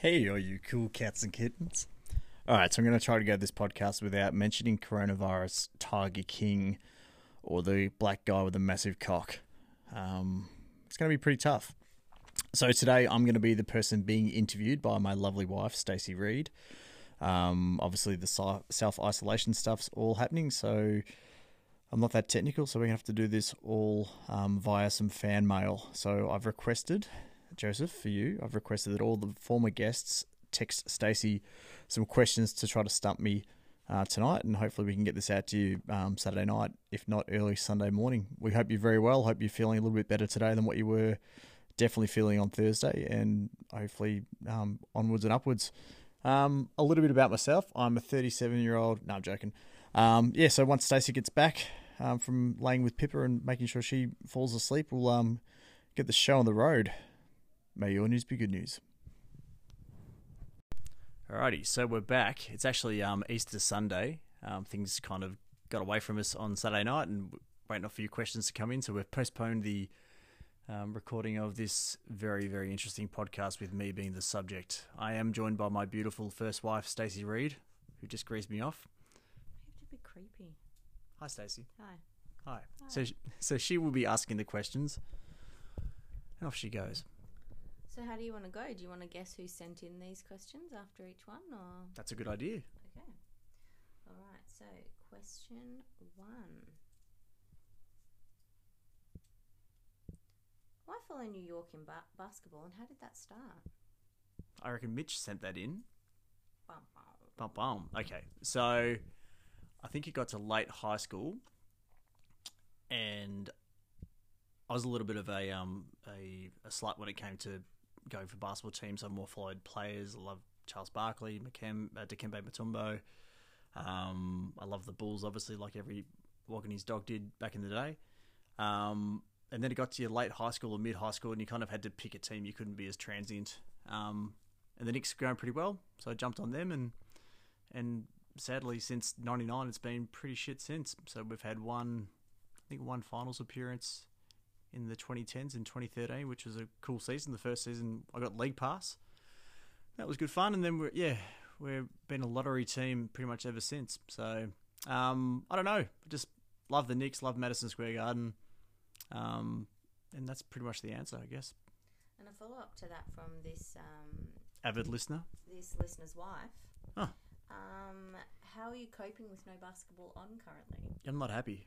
Hey, all you cool cats and kittens. All right, so I'm going to try to go this podcast without mentioning coronavirus, Tiger King, or the black guy with a massive cock. Um, it's going to be pretty tough. So today I'm going to be the person being interviewed by my lovely wife, Stacey Reed. Um, obviously, the self isolation stuff's all happening, so I'm not that technical, so we're going to have to do this all um, via some fan mail. So I've requested Joseph, for you. I've requested that all the former guests text Stacey some questions to try to stump me uh, tonight, and hopefully we can get this out to you um, Saturday night, if not early Sunday morning. We hope you're very well. Hope you're feeling a little bit better today than what you were definitely feeling on Thursday, and hopefully um, onwards and upwards. Um, a little bit about myself. I'm a 37 year old. No, I'm joking. Um, yeah, so once Stacey gets back um, from laying with Pippa and making sure she falls asleep, we'll um, get the show on the road. May your news be good news. Alrighty, so we're back. It's actually um, Easter Sunday. Um, things kind of got away from us on Saturday night and waiting on a few questions to come in. So we've postponed the um, recording of this very, very interesting podcast with me being the subject. I am joined by my beautiful first wife, Stacey Reed, who just greased me off. You have to be creepy. Hi, Stacey. Hi. Hi. Hi. So, so she will be asking the questions, and off she goes. So how do you want to go? Do you want to guess who sent in these questions after each one, or That's a good idea. okay? All right. So question one: Why follow New York in ba- basketball, and how did that start? I reckon Mitch sent that in. Bum, bum. Bum bum. Okay, so I think it got to late high school, and I was a little bit of a um a, a slut when it came to going for basketball teams. I more followed players. I love Charles Barkley, McKem, uh, Dikembe Mutombo. Um, I love the Bulls, obviously, like every walking his dog did back in the day. Um, and then it got to your late high school or mid high school, and you kind of had to pick a team. You couldn't be as transient. Um, and the Knicks going pretty well, so I jumped on them, and and sadly, since '99, it's been pretty shit since. So we've had one, I think, one finals appearance in the 2010s and 2013, which was a cool season. The first season, I got league pass. That was good fun, and then we're yeah, we've been a lottery team pretty much ever since. So um, I don't know, just love the Knicks, love Madison Square Garden, um, and that's pretty much the answer, I guess. And a follow up to that from this um, avid listener, this listener's wife. Oh. Um, how are you coping with no basketball on currently? I'm not happy.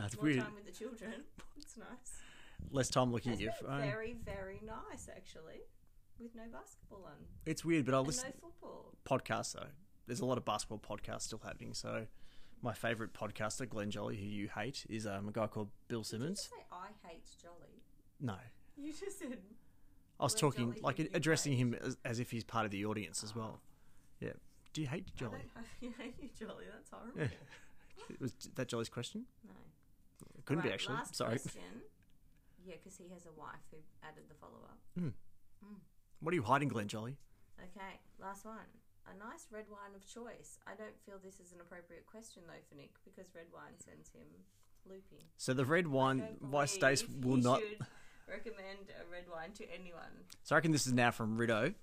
That's More weird. time with the children. It's nice. Less time looking at your phone. very, very nice actually, with no basketball on It's weird, but I'll listen no football. podcasts though. There's a lot of basketball podcasts still happening. So my favorite podcaster, Glenn Jolly, who you hate, is um, a guy called Bill Did you Simmons. say I hate Jolly? No, You just said I was Glenn talking Jolly, like who you addressing him as, as if he's part of the audience as well. Yeah. Do you hate I Jolly? don't I hate you, Jolly. That's horrible. Was that Jolly's question? No. Couldn't be actually. Sorry. question. Yeah, because he has a wife who added the follow up. Hmm. Hmm. What are you hiding, Glenn Jolly? Okay, last one. A nice red wine of choice. I don't feel this is an appropriate question though for Nick because red wine sends him loopy. So the red wine, why Stace will not. recommend a red wine to anyone. So I reckon this is now from Rido,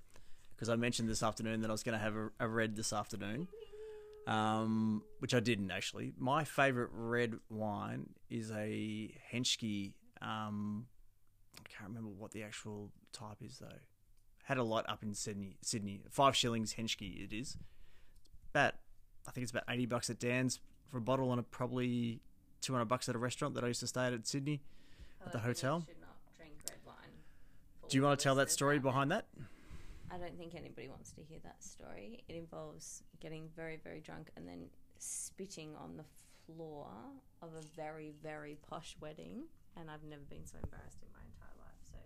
because I mentioned this afternoon that I was going to have a, a red this afternoon, um, which I didn't actually. My favourite red wine is a Henschke. Um, I can't remember what the actual type is though. Had a lot up in Sydney. Sydney, five shillings Henschke it is. About I think it's about eighty bucks at Dan's for a bottle, and a probably two hundred bucks at a restaurant that I used to stay at at Sydney. At the hotel? Should not drink red wine. for Do you want to tell that story behind that? I don't think anybody wants to hear that story. It involves getting very, very drunk and then spitting on the floor of a very, very posh wedding. And I've never been so embarrassed in my entire life. So,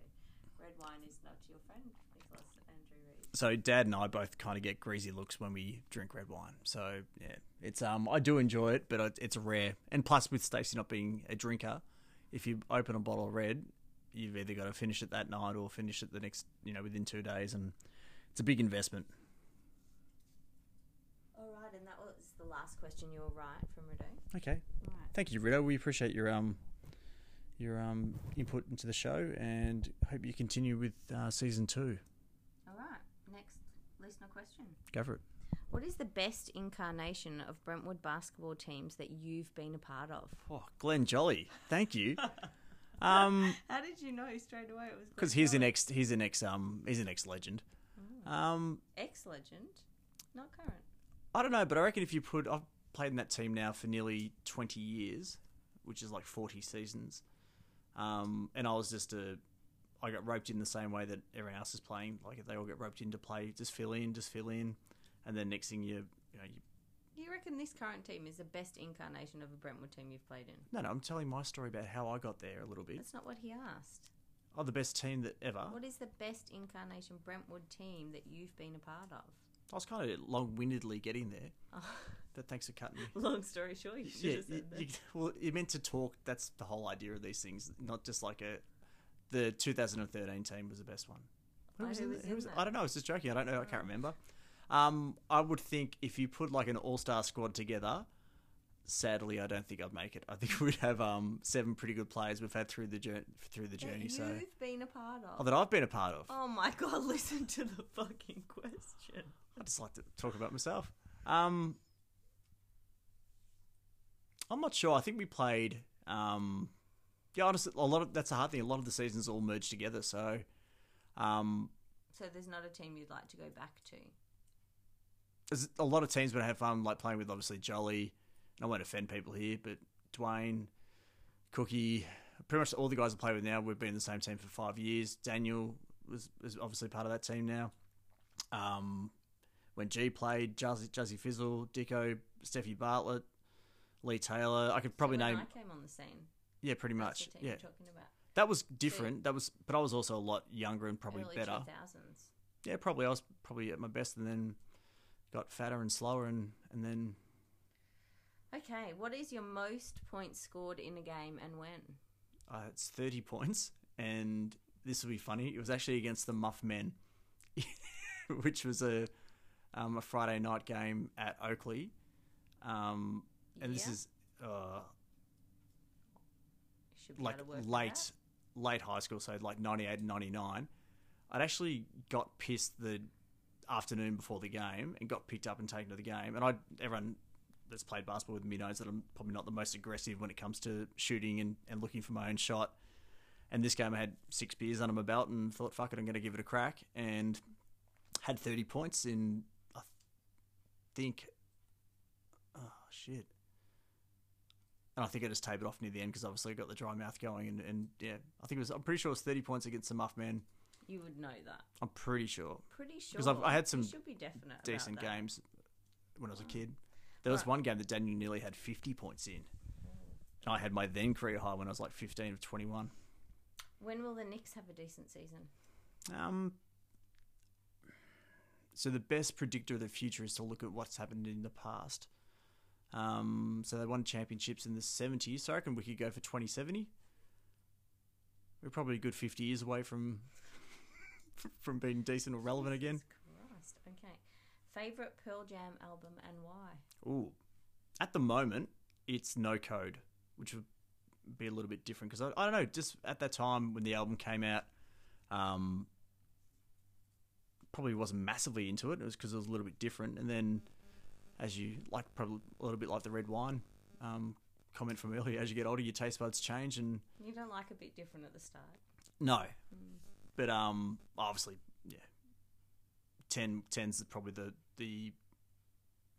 red wine is not your friend, Nicholas Andrew Reed. so dad and I both kind of get greasy looks when we drink red wine. So yeah, it's um I do enjoy it, but it's rare. And plus, with Stacey not being a drinker, if you open a bottle of red, you've either got to finish it that night or finish it the next, you know, within two days, and it's a big investment. All right, and that was the last question. You were right from Rido. Okay, All right. thank you, Rido. We appreciate your um your um, input into the show, and hope you continue with uh, season two. All right. Next listener question. Go for it. What is the best incarnation of Brentwood basketball teams that you've been a part of? Oh, Glenn Jolly, thank you. um, How did you know straight away it was? because he's an ex, he's an ex, um, he's an ex legend. Um, ex legend, not current. I don't know, but I reckon if you put, I've played in that team now for nearly twenty years, which is like forty seasons. Um, and I was just a, I got roped in the same way that everyone else is playing. Like they all get roped in to play, just fill in, just fill in, and then next thing you, you know, you, Do you reckon this current team is the best incarnation of a Brentwood team you've played in? no, no, I'm telling my story about how I got there a little bit. That's not what he asked. Oh, the best team that ever. What is the best incarnation Brentwood team that you've been a part of? I was kind of long-windedly getting there, Oh, but thanks for cutting me. long story short, you should yeah, have said you- that. you- well, you're meant to talk. That's the whole idea of these things, not just like a. The 2013 team was the best one. Who Oh, was who was in who was-? I don't know. I was just joking. I don't know. I can't remember. Um, I would think if you put like an all-star squad together, sadly, I don't think I'd make it. I think we'd have um seven pretty good players we've had through the journey through the That journey. you've So been a part oh, of. that I've been a part of. Oh my god! Listen to the fucking question. I just like to talk about myself. Um, I'm not sure. I think we played. Um, yeah, honestly, a lot of that's a hard thing. A lot of the seasons all merged together. So, um, So there's not a team you'd like to go back to. there's a lot of teams would have fun, like playing with obviously Jolly. I won't offend people here, but Dwayne, Cookie, pretty much all the guys I play with now. We've been in the same team for five years. Daniel was is obviously part of that team now. Um, when G played, Jazzy, Fizzle, Dicko, Steffi Bartlett, Lee Taylor. I could probably so when name, I came on the scene. yeah, pretty much, yeah. you're talking about. That was different. That was, but I was also a lot younger and probably better. 2000s. Yeah, probably I was probably at my best, and then got fatter and slower, and and then Okay, what is your most points scored in a game and when? uh, it's thirty points, and this will be funny. It was actually against the Muff Men, which was a um, a Friday night game at Oakley, um, and this is uh, Should be like able to work that late late high school, so like 98 and 99. I'd actually got pissed the afternoon before the game and got picked up and taken to the game. And I everyone that's played basketball with me knows that I'm probably not the most aggressive when it comes to shooting and, and looking for my own shot. And this game I had six beers under my belt and thought, fuck it, I'm going to give it a crack. And had 30 points in, I think, oh shit. And I think I just taped it off near the end because obviously I got the dry mouth going. And, and yeah, I think it was, I'm pretty sure it was 30 points against the Muff Man. You would know that. I'm pretty sure. Pretty sure. 'Cause I've- I had some You should be definite. Decent games when I was a kid. There was Right. one game that Daniel nearly had 50 points in. And I had my then career high when I was like 15 of 21. When will the Knicks have a decent season? Um, so the best predictor of the future is to look at what's happened in the past. Um, so they won championships in the 70s. So I reckon we could go for 2070. We're probably a good 50 years away from from being decent or relevant again. Christ. Okay. Favorite Pearl Jam album and why? Ooh, at the moment it's No Code, which would be a little bit different because I, I don't know. Just at that time when the album came out, um, probably wasn't massively into it. It was because it was a little bit different. And then, as you like, probably a little bit like the red wine um, comment from earlier. As you get older, your taste buds change, and You don't like a bit different at the start. no, Mm. but um, obviously, yeah, 10, 10's probably the the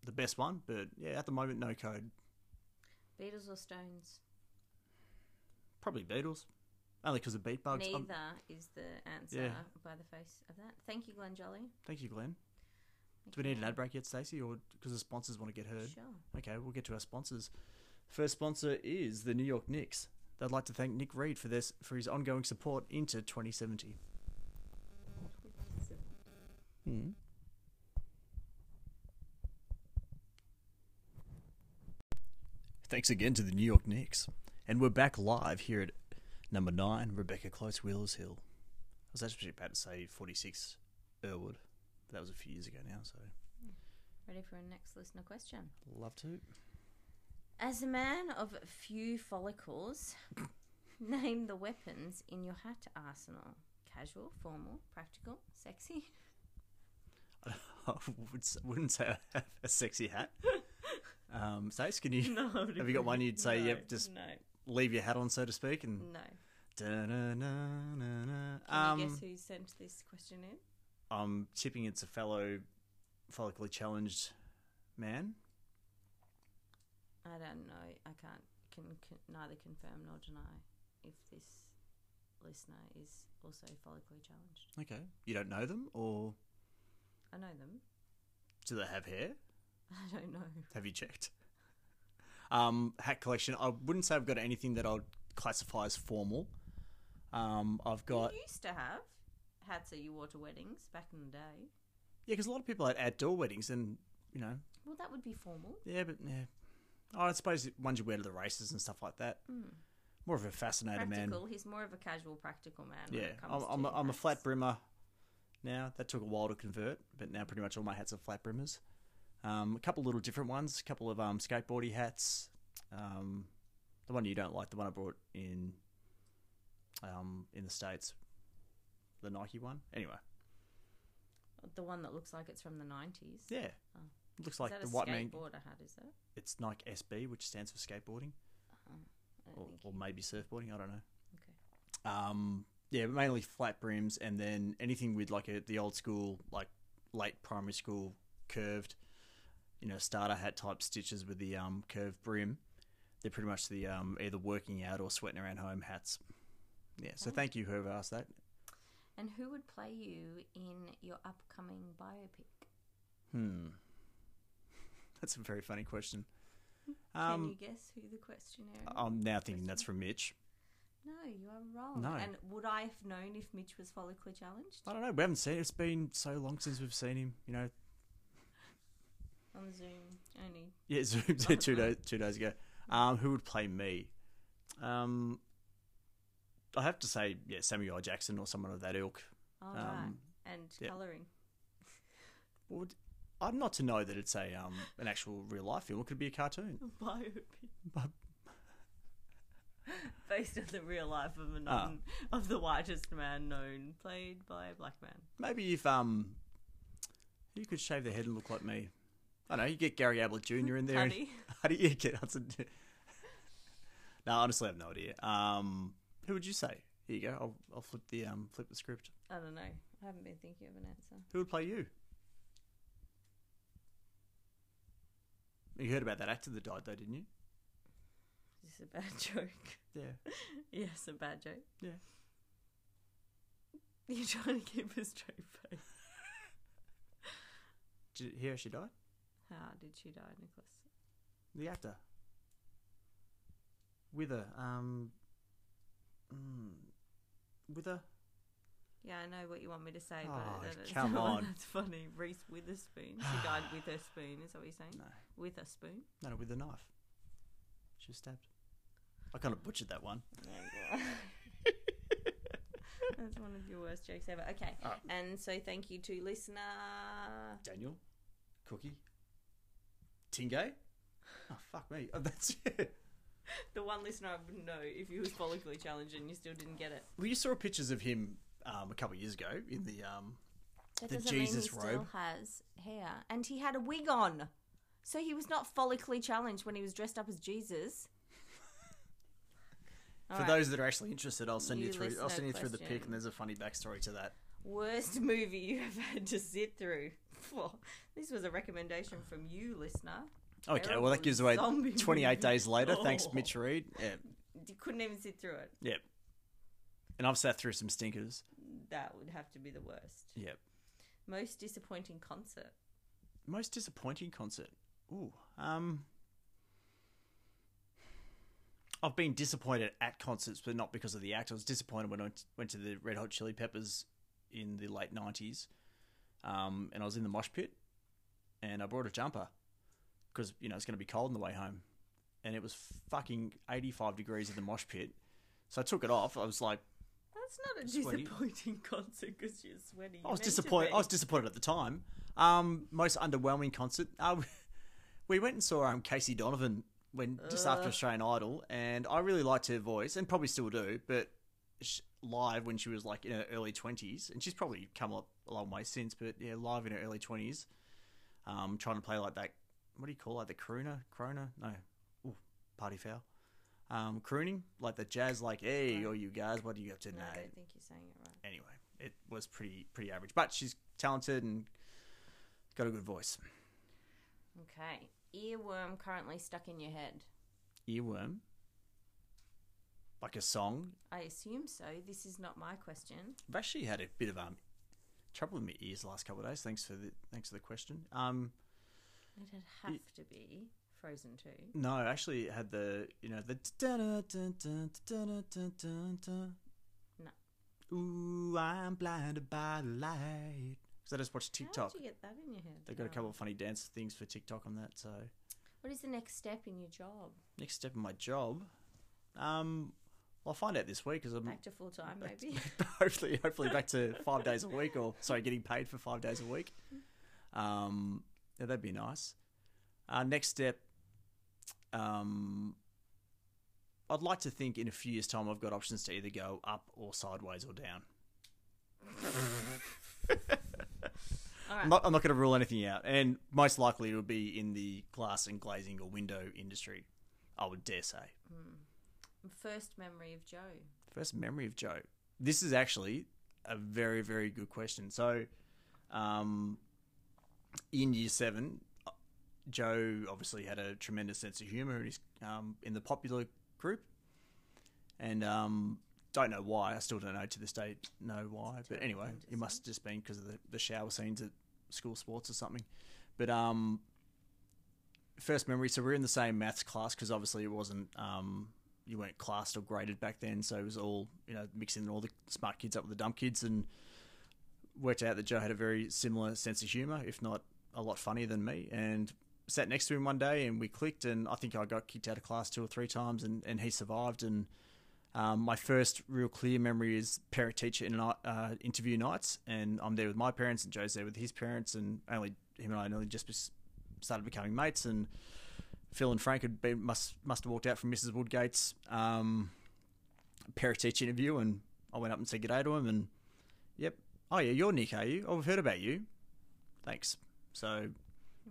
the best one. But yeah, at the moment, No Code. Beatles or Stones? Probably Beatles. Only because of beat bugs. Neither is the answer Yeah. by the face of that. Thank you, Glenn Jolly. thank you, Glenn. Do we need an ad break yet, Stacey, or because the sponsors want to get heard? Sure. Okay, we'll get to our sponsors. First sponsor is the New York Knicks. They'd like to thank Nick Reed for this for his ongoing support into 2070. Hmm. Thanks again to the New York Knicks. And we're back live here at number nine, Rebecca Close Wheelers Hill. I was actually about to say 46 Earlwood, but that was a few years ago now, so Ready for a next listener question? love to. As a man of few follicles, Name the weapons in your hat arsenal. Casual, formal, practical, sexy. I wouldn't say I have a sexy hat. Um, Stace, can you No. have you got one you'd say, no, yep, just no, leave your hat on, so to speak, and no. Da-na-na-na-na. Can Um, you guess who sent this question in? I'm tipping it's a fellow follically challenged man. I don't know. I can't can, can neither confirm nor deny if this listener is also follically challenged. Okay, you don't know them, or I know them. do they have hair? I don't know. Have you checked? Um, hat collection. I wouldn't say I've got anything that I'd classify as formal. Um, I've got You used to have hats that you wore to weddings back in the day. yeah, because a lot of people had outdoor weddings, and you know, Well, that would be formal. yeah, but yeah. Oh, I suppose ones you wear to the races and stuff like that. Mm. More of a fascinator man. Practical. He's more of a casual, practical man. when Yeah, I'm, I'm, a, I'm a flat brimmer now. That took a while to convert, but now pretty much all my hats are flat brimmers. Um, a couple little different ones, a couple of um, skateboardy hats. Um, the one you don't like, the one I brought in um, in the states, the Nike one. Anyway, The one that looks like it's from the nineties. yeah, Oh. looks like that the white man. skateboarder hat? Is it? It's Nike SB, which stands for skateboarding, don't or, or maybe surfboarding. I don't know. Okay. Um, yeah, mainly flat brims, and then anything with like a, the old school, like late primary school curved, you know, starter hat type stitches with the um, curved brim. They're pretty much the um, either working out or sweating around home hats. Yeah, so Okay. thank you whoever asked that. And who would play you in your upcoming biopic? Hmm, that's a very funny question. Can Um, you guess who the questionnaire? is? I'm now thinking that's from Mitch. No, you are wrong. No. And would I have known if Mitch was follically challenged I don't know. We haven't seen. it. It's been so long since we've seen him. You know, on Zoom? Only Yeah, Zoom two days two days ago. Um, who would play me? Um, I have to say, yeah, Samuel L. Jackson or someone of that ilk. right. Um, And yeah. colouring. Would I'm not to know that it's a um an actual real life film. It could be a cartoon. Biopic. But- Based on the real life of a Ah. of the whitest man known, played by a black man. Maybe if um, you could shave their head and look like me. I don't know. You get Gary Ablett Jr. in there. and- how do you get Hudson? no, honestly, I have no idea. Um, who would you say? Here you go. I'll, I'll flip the um flip the script. I don't know. I haven't been thinking of an answer. Who would play you? You heard about that actor that died, though, didn't you? Is a bad joke? Yeah. yes, a bad joke. Yeah. You're trying to keep a straight face. Did you hear she died? How did she die, Nicholas? The actor. With her. Um. Mm, with her. Yeah, I know what you want me to say, Oh, but it's come on. That's funny. Reese Witherspoon. She died with her spoon. Is that what you're saying? No. With a spoon. No, no, with a knife. She was stabbed. I kind of butchered that one. That's one of your worst jokes ever. Okay, Ah. and so thank you to listener. Daniel, Cookie, Tingay. Oh fuck me! Oh, that's it. The one listener I wouldn't know if he was follically challenged and you still didn't get it. Well, you saw pictures of him um, a couple of years ago in the um, That The doesn't Jesus mean he still robe. has hair, and he had a wig on, so he was not follically challenged when he was dressed up as Jesus. For Alright. those that are actually interested, I'll send you, You through. I'll listener send you through the pic, and there's a funny backstory to that. Worst movie you have had to sit through. Well, this was a recommendation from you, listener. Okay, well Terrible that gives away zombie 28 movie. days later. Thanks, Oh. Mitch Reed. Yeah, You couldn't even sit through it. yep. And I've sat through some stinkers. That would have to be the worst. Yep. Most disappointing concert. Most disappointing concert. Ooh, um, I've been disappointed at concerts, but not because of the act. I was disappointed when I went, to the Red Hot Chili Peppers in the late nineties, um, and I was in the mosh pit, and I brought a jumper because you know it's going to be cold on the way home, and it was fucking eighty-five degrees in the mosh pit. So I took it off. I was like, That's not a Sweaty. disappointing concert because you're sweaty. I was disappointed. I was disappointed at the time. Um, most underwhelming concert. Uh, we went and saw um, Casey Donovan when just after Australian Idol, and I really liked her voice, and probably still do. But sh- live when she was like in her early twenties, and she's probably come a, a long way since. But yeah, live in her early twenties, um, trying to play like that. What do you call it? The crooner, crooner? No, Ooh, party foul. Um, crooning like the jazz, like hey, all you guys, what do you up to No, now? I don't think you're saying it right. Anyway, it was pretty pretty average, but she's talented and got a good voice. Okay. Earworm currently stuck in your head. Earworm, like a song. I assume so. This is not my question. I've actually had a bit of um trouble with my ears the last couple of days. Thanks for the thanks for the question. Um, It'd have to be Frozen 2. no, I actually had the you know the no. Ooh, I'm blinded by the light. Because I just watched How TikTok. did you get that in your head? They got a couple of funny dance things for TikTok on that. So What is the next step in your job? next step in my job, um, I'll find out this week because I'm Back to full time, maybe? hopefully hopefully back to five days a week or sorry getting paid for five days a week um yeah, that'd be nice uh, next step um i'd like to think in a few years time i've got options to either go up or sideways or down right. I'm not, I'm not going to rule anything out and most likely it will be in the glass and glazing or window industry i would dare say First memory of Joe. First memory of Joe. This is actually a very, very good question. So, um, in year seven, Joe obviously had a tremendous sense of humor and he's um, in the popular group. And um, don't know why. I still don't know to this day know why. But anyway, it must have just been because of the, the shower scenes at school sports or something. But um, first memory. So we're in the same maths class because obviously it wasn't um, you weren't classed or graded back then. So it was all you know mixing all the smart kids up with the dumb kids and worked out that Joe had a very similar sense of humor, if not a lot funnier than me. And sat next to him one day and we clicked. And I think I got kicked out of class two or three times, and, and he survived. And um, my first real clear memory is parent teacher in uh, interview nights, and I'm there with my parents, and Joe's there with his parents, and only him and I only just started becoming mates, and Phil and Frank had been must must have walked out from Mrs. Woodgate's um, parent teacher interview, and I went up and said good day to him, and yep, oh yeah, you're Nick, are you? Oh, we've heard about you. Thanks. So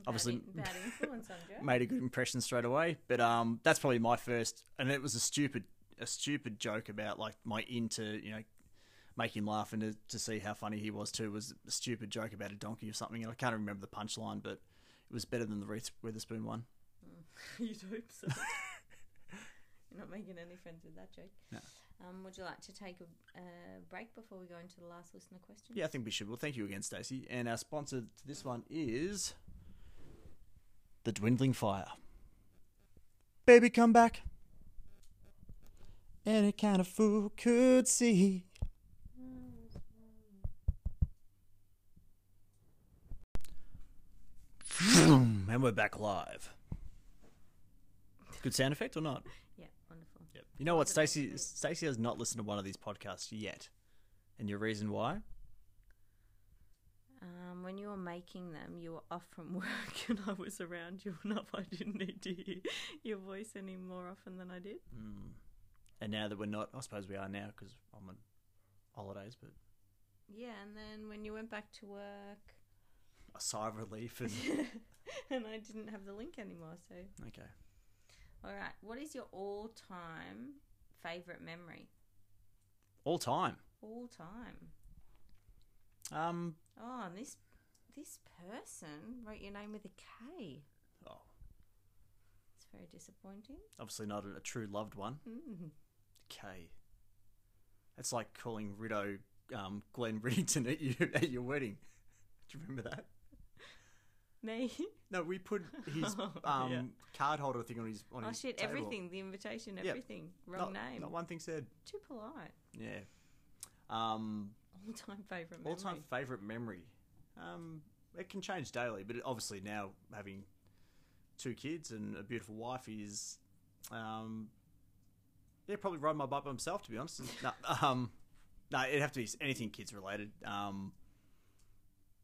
Obviously- Bad, in- bad influence on Joe. made a good impression straight away. But um, that's probably my first, and it was a stupid, a stupid joke about like my into, you know, make him laugh and to, to see how funny he was too was a stupid joke about a donkey or something. And I can't remember the punchline, but it was better than the Reese Witherspoon one. You'd hope so. You're not making any friends with that joke. No. Um, would you like to take a uh, break before we go into the last listener question? Yeah, I think we should. Well, thank you again, Stacey. And our sponsor to this one is the Dwindling Fire. Baby, come back. Any kind of fool could see. and we're back live. Good sound effect or not? Yeah, wonderful. Yep. You know what, Positive Stacey? effect. Stacey has not listened to one of these podcasts yet, and your reason why? Um, when you were making them, you were off from work and I was around you enough. I didn't need to hear your voice any more often than I did. Mm. And now that we're not, I suppose we are now because I'm on holidays, but Yeah, and then when you went back to work, a sigh of relief and and I didn't have the link anymore. So, okay. all right, what is your all-time favorite memory? All time. All time. Um. Oh, and this this person wrote your name with a K. Oh, It's very disappointing. obviously not a, a true loved one. Mm. K. It's like calling Rido um, Glenn Riddington at you at your wedding. Do you remember that? Me? No, we put his Oh, um, yeah. card holder thing on his on oh his shit! table. Everything, the invitation, Yep. everything. Wrong Not- name. Not one thing said. Too polite. Yeah. Um, All-time favorite memory. all time favorite memory. Um, it can change daily, but obviously now having two kids and a beautiful wife is, um, yeah, probably riding my bike by himself. To be honest, no, um, no, it'd have to be anything kids related. Um,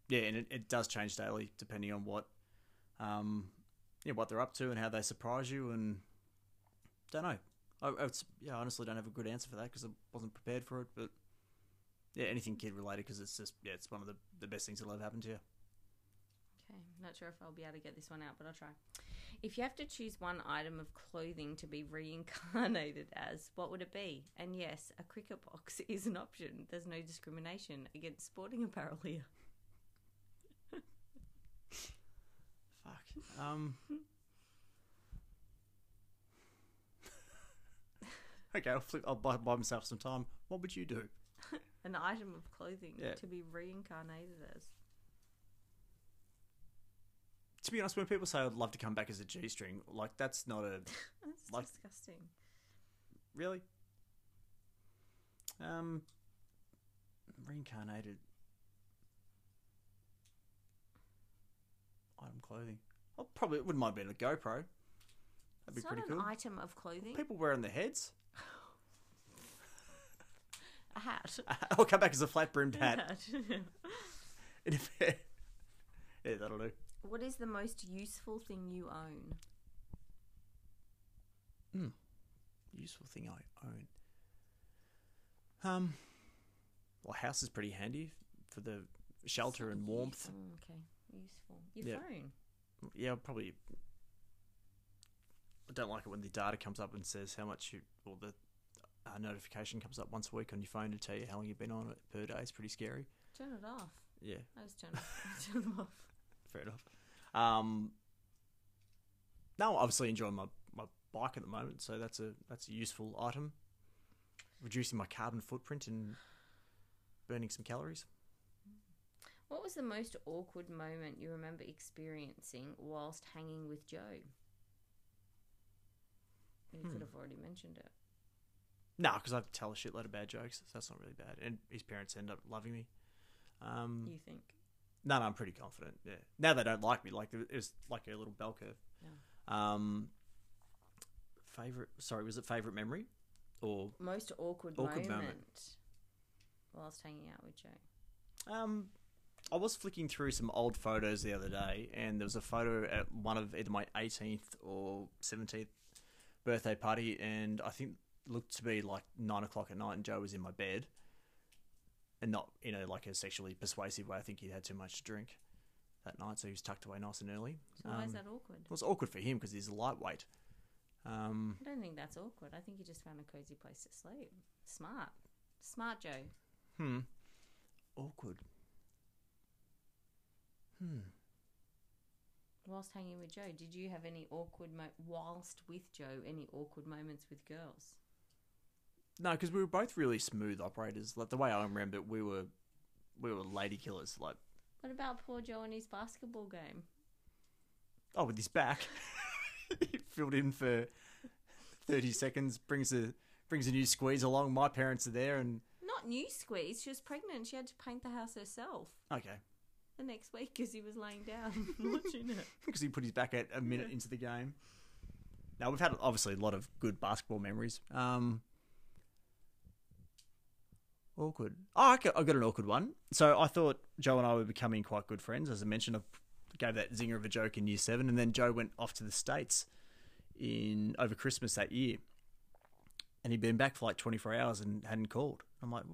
yeah, and it, it does change daily depending on what, um, yeah, what they're up to and how they surprise you and don't know. I, yeah, I honestly don't have a good answer for that because I wasn't prepared for it. But yeah, anything kid related because it's just yeah, it's one of the, the best things that'll ever happen to you. Okay, not sure if I'll be able to get this one out, but I'll try. If you have to choose one item of clothing to be reincarnated as, what would it be? And yes, a cricket box is an option. There's no discrimination against sporting apparel here. Fuck. Um. okay, I'll flip. I'll buy, buy myself some time. What would you do? An item of clothing Yeah. to be reincarnated as. To be honest, when people say I'd love to come back as a G string, like that's not a That's Like- disgusting. really. Um, reincarnated item clothing. I probably wouldn't mind being a GoPro. That'd be It's not pretty an cool. item of clothing. People wearing their heads. A hat. I'll come back as a flat brimmed hat. Hat. Yeah, that'll do. What is the most useful thing you own? Hmm. Useful thing I own. Um, well, house is pretty handy for the shelter and warmth. Oh, okay, useful. Your Yeah. phone. Yeah, probably. I don't like it when the data comes up and says how much you, or the uh, notification comes up once a week on your phone to tell you how long you've been on it per day. It's pretty scary. Turn it off. Yeah, I just turn, turn them off. fair enough. Um, no, I'm obviously enjoying my, my bike at the moment, so that's a that's a useful item. Reducing my carbon footprint and burning some calories. What was the most awkward moment you remember experiencing whilst hanging with Joe? You Hmm. could have already mentioned it. No, because I tell a shitload of bad jokes, so that's not really bad. And his parents end up loving me. Um, You think? No, no, I'm pretty confident. Yeah. Now they don't like me. Like it was like a little bell curve. Um. Favorite? Sorry, was it favorite memory? Or Most awkward, Awkward moment, moment. whilst hanging out with Joe. um, I was flicking through some old photos the other day, and there was a photo at one of either my 18th or 17th birthday party, and I think it looked to be like nine o'clock at night, and Joe was in my bed, and not in a like a sexually persuasive way. I think he had too much to drink that night, so he was tucked away nice and early. So why is Um, that awkward? It was awkward for him because he's lightweight. Um, I don't think that's awkward. I think he just found a cozy place to sleep. Smart. Smart Joe. hmm. Awkward. Hmm. Whilst hanging with Joe, did you have any awkward mo- whilst with Joe? Any awkward moments with girls? No, because we were both really smooth operators. Like the way I remember it, we were we were lady killers. Like What about poor Joe and his basketball game? oh, with his back, he filled in for thirty seconds. Brings a brings a new squeeze along. My parents are there, and Not new squeeze. She was pregnant. She had to paint the house herself okay, the next week because he was laying down watching it. because he put his back at a minute into the game. Now we've had obviously a lot of good basketball memories. Um, awkward. Oh, okay, I got an awkward one. So I thought Joe and I were becoming quite good friends. As I mentioned, I gave that zinger of a joke in year seven, and then Joe went off to the states in over Christmas that year, and he'd been back for like twenty four hours and hadn't called. I'm like.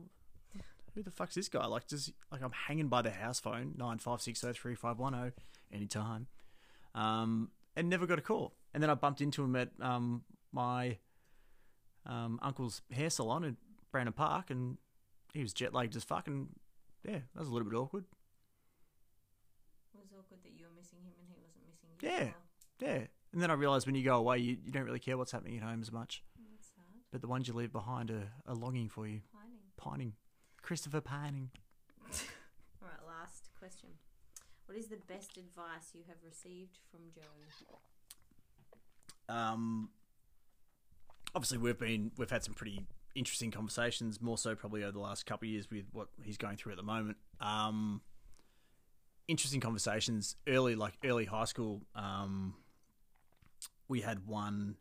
Who the fuck's this guy? Like, does like I'm hanging by the house phone nine five six zero three five one zero anytime um, and never got a call. And then I bumped into him at um, my um, uncle's hair salon in Brandon Park, and he was jet lagged as fuck. And yeah, that was a little bit awkward. It was awkward that you were missing him and he wasn't missing you. Yeah. Yeah. And then I realised when you go away, you, you don't really care what's happening at home as much. That's sad. But the ones you leave behind are, are longing for you, Pining. pining. Christopher pining. All right, last question. What is the best advice you have received from Joe? um, obviously we've been we've had some pretty interesting conversations, more so probably over the last couple of years with what he's going through at the moment. Um, interesting conversations early, like early high school. Um, we had one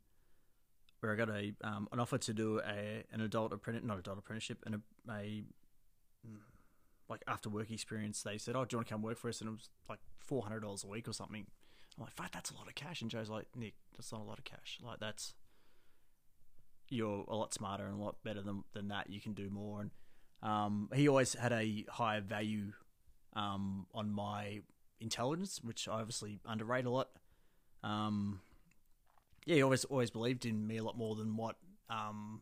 where I got a um, an offer to do a an adult apprentice, not adult apprenticeship, and a, a like after work experience. They said, "Oh, do you want to come work for us?" And it was like four hundred dollars a week or something. I'm like, "Fuck, that's a lot of cash." And Joe's like, "Nick, that's not a lot of cash. Like that's you're a lot smarter and a lot better than than that. You can do more. And um, he always had a higher value um, on my intelligence, which I obviously underrate a lot. Um, yeah, he always always believed in me a lot more than what um,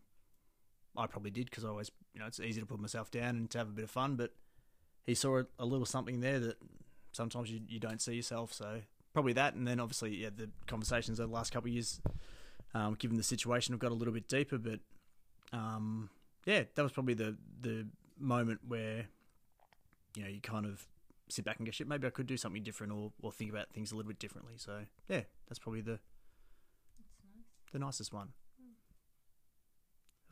I probably did because I always, you know, it's easy to put myself down and to have a bit of fun. But he saw a, a little something there that sometimes you, you don't see yourself. So probably that, and then obviously, yeah, the conversations over the last couple of years, um, given the situation, have got a little bit deeper. But um, yeah, that was probably the the moment where you know you kind of sit back and go, shit, maybe I could do something different or or think about things a little bit differently. So yeah, that's probably the the nicest one.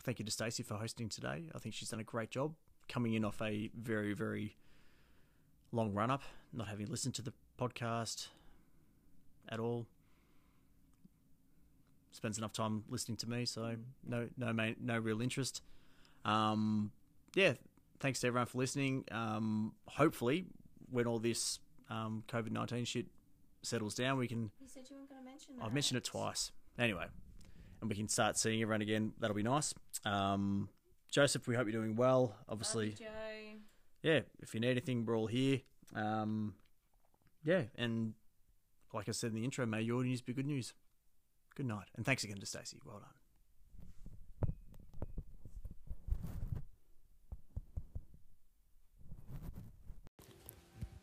Thank you to Stacey for hosting today. I think she's done a great job coming in off a very, very long run up, not having listened to the podcast at all. Spends enough time listening to me, so no, no, main, no real interest. Um, yeah, thanks to everyone for listening. Um, hopefully, when all this um, COVID nineteen shit settles down, we can. You said you weren't going to mention That. I've mentioned it twice. Anyway, and we can start seeing everyone again. That'll be nice. Um, Joseph, we hope you're doing well. Obviously, Joe. yeah. If you need anything, we're all here. Um, yeah, and like I said in the intro, may your news be good news. Good night, and thanks again to Stacey. Well done.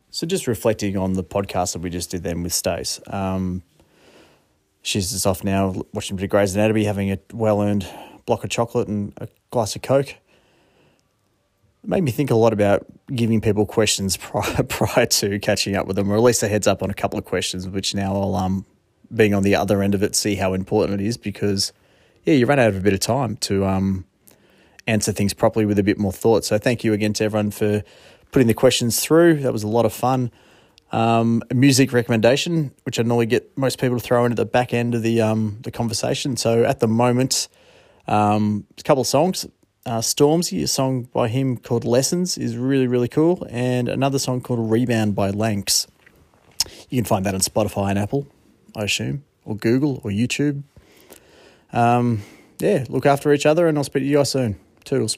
So just reflecting on the podcast that we just did then with Stace. Um, she's just off now watching a bit of Grey's Anatomy, having a well-earned block of chocolate and a glass of Coke. It made me think a lot about giving people questions prior, prior to catching up with them, or at least a heads up on a couple of questions, which now I'll, um, being on the other end of it, see how important it is because, yeah, you run out of a bit of time to um, answer things properly with a bit more thought. So thank you again to everyone for putting the questions through. That was a lot of fun. Um, music recommendation, which I normally get most people to throw in at the back end of the um, the conversation. So at the moment, um, a couple of songs. Uh, Stormzy, a song by him called Lessons, is really, really cool. And another song called Rebound by Lanks. You can find that on Spotify and Apple, I assume, or Google or YouTube. Um, yeah, look after each other, and I'll speak to you guys soon. Toodles.